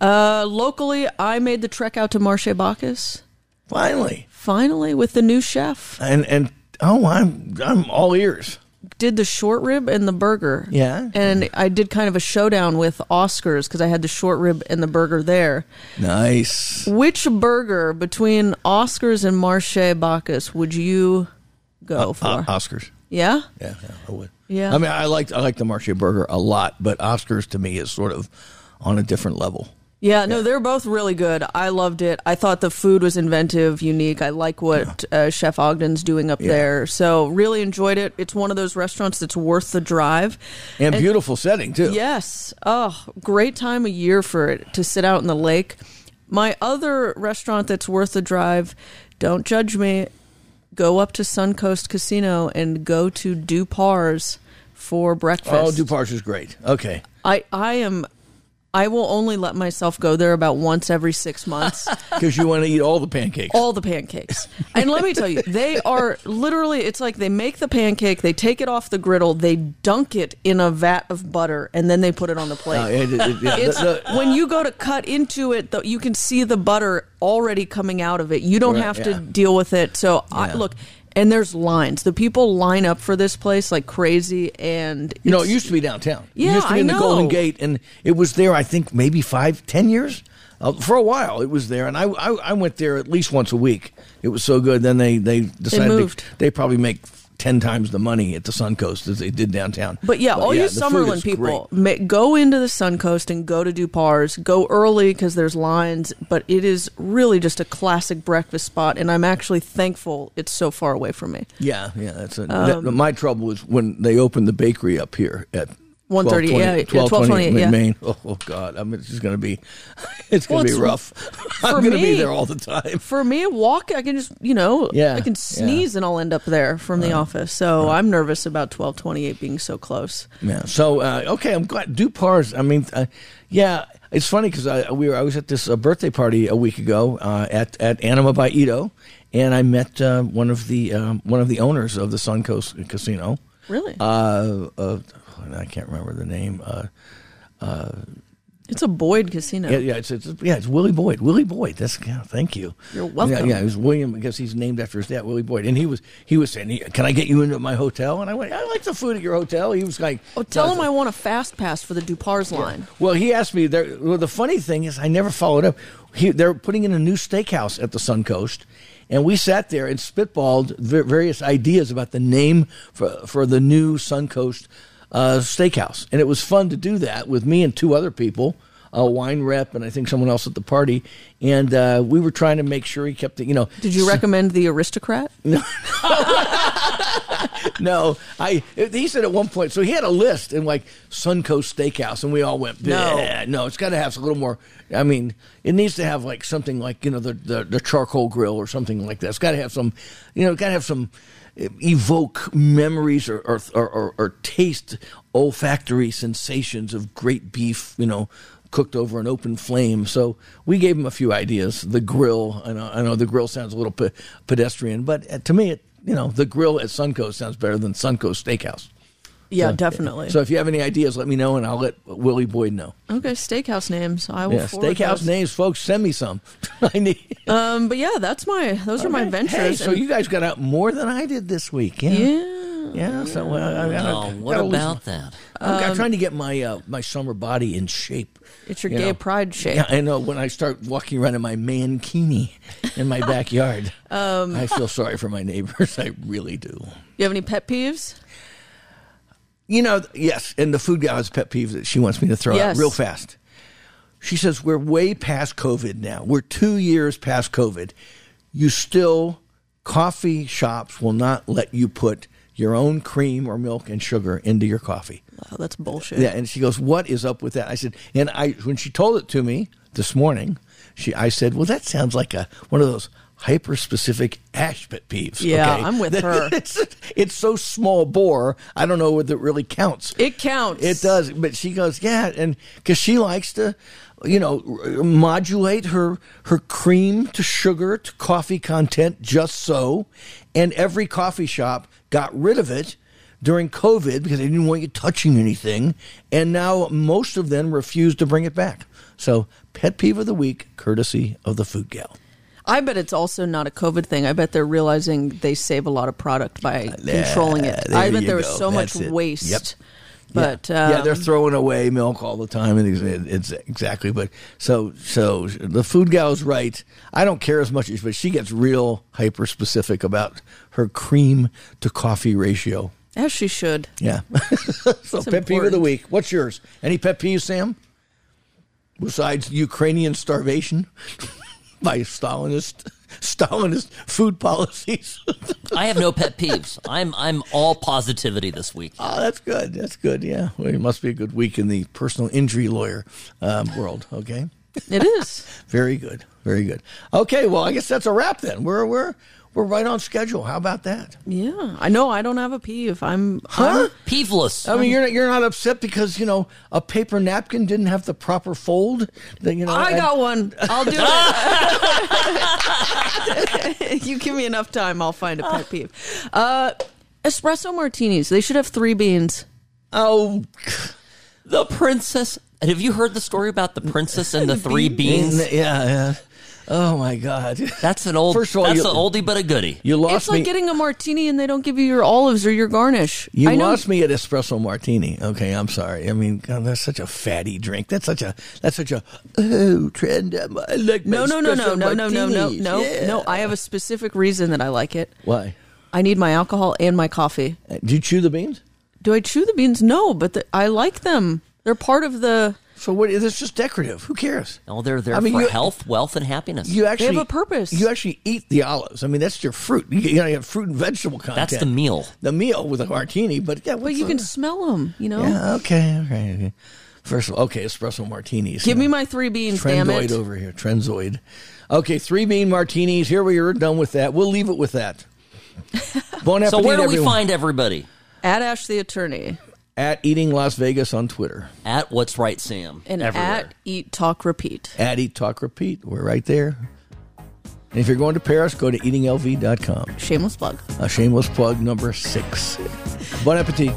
Uh, locally, I made the trek out to Marche Bacchus. finally, Finally, with the new chef, and and oh, I'm I'm all ears. Did the short rib and the burger. Yeah. and I did kind of a showdown with Oscars because I had the short rib and the burger there. Nice. Which burger between Oscars and Marche Bacchus would you go for? Uh, Oscars. yeah, Yeah, yeah, I would. Yeah. I mean, I liked I like the Marche Burger a lot, but Oscars to me is sort of on a different level. Yeah. No, they're both really good. I loved it. I thought the food was inventive, unique. I like what uh, Chef Ogden's doing up there. So really enjoyed it. It's one of those restaurants that's worth the drive. And, beautiful setting too. Yes. Oh, great time of year for it to sit out in the lake. My other restaurant that's worth the drive, don't judge me, go up to Suncoast Casino and go to Du-Par's for breakfast. Oh, Du-Par's is great. Okay. I, I am I will only let myself go there about once every six months. Because you want to eat all the pancakes. all the pancakes. And let me tell you, they are literally, it's like they make the pancake, they take it off the griddle, they dunk it in a vat of butter, and then they put it on the plate. Uh, it- it- yeah, It's the- the- when you go to cut into it, though, you can see the butter already coming out of it. You don't Right, have yeah. to deal with it. So I, look, and there's lines. The people line up for this place like crazy, and You know, it used to be downtown. Yeah, it used to be I in the Golden. Gate, and it was there. I think maybe five, ten years. Uh, for a while, it was there, and I, I I went there at least once a week. It was so good. Then they they decided moved. They, they probably make ten times the money at the Suncoast as they did downtown. But yeah, all yeah, you Summerlin people, ma- go into the Suncoast and go to Du-Par's. Go early because there's lines, but it is really just a classic breakfast spot, and I'm actually thankful it's so far away from me. Yeah, yeah. That's a, Um, that- my trouble was when they opened the bakery up here at 130, 1220 yeah, yeah, 1228 1228, yeah. Main. Oh, oh, God, I mean, it's just going to be, it's going Well, to be rough. I'm going to be there all the time. For me, walk, I can just, you know, Yeah, I can yeah. sneeze and I'll end up there from the office. So I'm nervous about 1228 being so close. Yeah. So uh, okay, I'm glad Du-Par's. I mean, uh, yeah, it's funny because I we were I was at this uh, birthday party a week ago uh, at at Anima by Ito, and I met uh, one of the um, one of the owners of the Suncoast Casino. Really? Uh, uh, I can't remember the name. Uh, It's a Boyd casino. yeah, yeah, it's, it's yeah, it's Willie Boyd. Willie Boyd. That's yeah, thank you. You're welcome. Yeah, yeah, it was William because he's named after his dad, Willie Boyd, and he was he was saying, "Can I get you into my hotel?" And I went, "I like the food at your hotel." He was like, Oh, tell "No, him I want a fast pass for the Du-Par's line. Well, he asked me. There, well, the funny thing is, I never followed up. He, they're putting in a new steakhouse at the Suncoast, and we sat there and spitballed various ideas about the name for for the new Suncoast uh, Steakhouse, and it was fun to do that with me and two other people. A wine rep and I think someone else at the party, and uh, we were trying to make sure he kept it, you know, Did you recommend the aristocrat? no, no, I. He said at one point. So he had a list in like Suncoast Steakhouse, and we all went, No. No, it's got to have a little more. I mean, it needs to have like something like you know the the, the charcoal grill or something like that. It's got to have some, you know, got to have some evoke memories or or, or or taste olfactory sensations of great beef. You know. Cooked over an open flame, so we gave him a few ideas. The grill, I know, I know the grill sounds a little pe- pedestrian, but uh, to me, it you know, the grill at Suncoast sounds better than Suncoast Steakhouse. Yeah, definitely. So if you have any ideas, let me know, and I'll let Willie Boyd know. okay, steakhouse names. I will. Yeah, steakhouse those. names, folks. Send me some. I need. Um, but yeah, that's my. Those are my ventures. Hey, so and- you guys got out more than I did this week. Yeah. yeah. Yeah. So well, I, I, Oh, what gotta about my- that? I'm, I'm trying to get my uh, my summer body in shape. It's your You gay know. pride shape. Yeah, I know. When I start walking around in my mankini in my backyard, Um, I feel sorry for my neighbors. I really do. You have any pet peeves? You know, yes, and the food gal has pet peeves that she wants me to throw out real fast. She says we're way past COVID now. We're two years past COVID. You still coffee shops will not let you put your own cream or milk and sugar into your coffee. Oh, that's bullshit. Yeah, and she goes, "What is up with that?" I said, and I when she told it to me this morning, she I said, "Well, that sounds like a one of those hyper specific ash pet peeves." Yeah, okay? I'm with her. it's it's so small bore. I don't know whether it really counts. It counts. It does, but she goes, yeah, and because she likes to, you know, modulate her her cream to sugar to coffee content just so, and every coffee shop got rid of it during COVID because they didn't want you touching anything, and now most of them refuse to bring it back. So, pet peeve of the week, courtesy of the food gal. I bet it's also not a COVID thing. I bet they're realizing they save a lot of product by controlling it. I bet there was so much it. waste. Yep. But yeah, um, yeah, they're throwing away milk all the time, and it's, it's exactly. But so so the food gal is right. I don't care as much as, but she gets real hyper specific about her cream to coffee ratio. as she should. Yeah. so pet peeve of the week. What's yours? Any pet peeves, Sam? Besides Ukrainian starvation by Stalinist Stalinist food policies. I have no pet peeves. I'm I'm all positivity this week. Oh, that's good. That's good. Yeah. Well, it must be a good week in the personal injury lawyer um, world. Okay. It is. Very good. Very good. Okay. Well, I guess that's a wrap then. We're we're we're right on schedule. How about that? yeah. I know I don't have a peeve. I'm Huh? Peeveless. I mean, you're not, you're not upset because you know a paper napkin didn't have the proper fold. That you know. I and- got one. I'll do it. you give me enough time, I'll find a pet peeve. Uh, espresso martinis. They should have three beans. Oh, the princess. Have you heard the story about the princess and the three beans? yeah, yeah. Oh my God. That's an old. First of all, that's you- an oldie but a goodie. You lost it's like me. getting a martini and they don't give you your olives or your garnish. You I know. lost me at espresso martini. Okay, I'm sorry. I mean, God, that's such a fatty drink. That's such a that's such a oh trend. I like my No, no, no, no, espresso no, no, no, no, martinis. no, Yeah. no. I have a specific reason that I like it. Why? I need my alcohol and my coffee. Uh, Do you chew the beans? Do I chew the beans? No, but the, I like them. They're part of the. So what? It's just decorative. Who cares? Oh, they're there I mean, for you- health, wealth, and happiness. You actually have a purpose. You actually eat the olives. I mean, that's your fruit. You, you know, you have fruit and vegetable content. that's the meal. The meal with a martini, but yeah, But what's you can smell them. You know. Yeah. Okay. Okay. okay. First of all, okay, espresso martinis. Give you me know. my three beans. Damn it. over here. Trenzoid. Okay, three bean martinis. Here we are done with that. We'll leave it with that. Bon appetit, So where do we everyone. find everybody? At Ash the Attorney At Eating Las Vegas on Twitter. At What's Right Sam. and everywhere. at Eat Talk Repeat. At Eat Talk Repeat. We're right there. And if you're going to Paris, go to eatinglv.com. Shameless plug. A shameless plug number six. Bon appetit.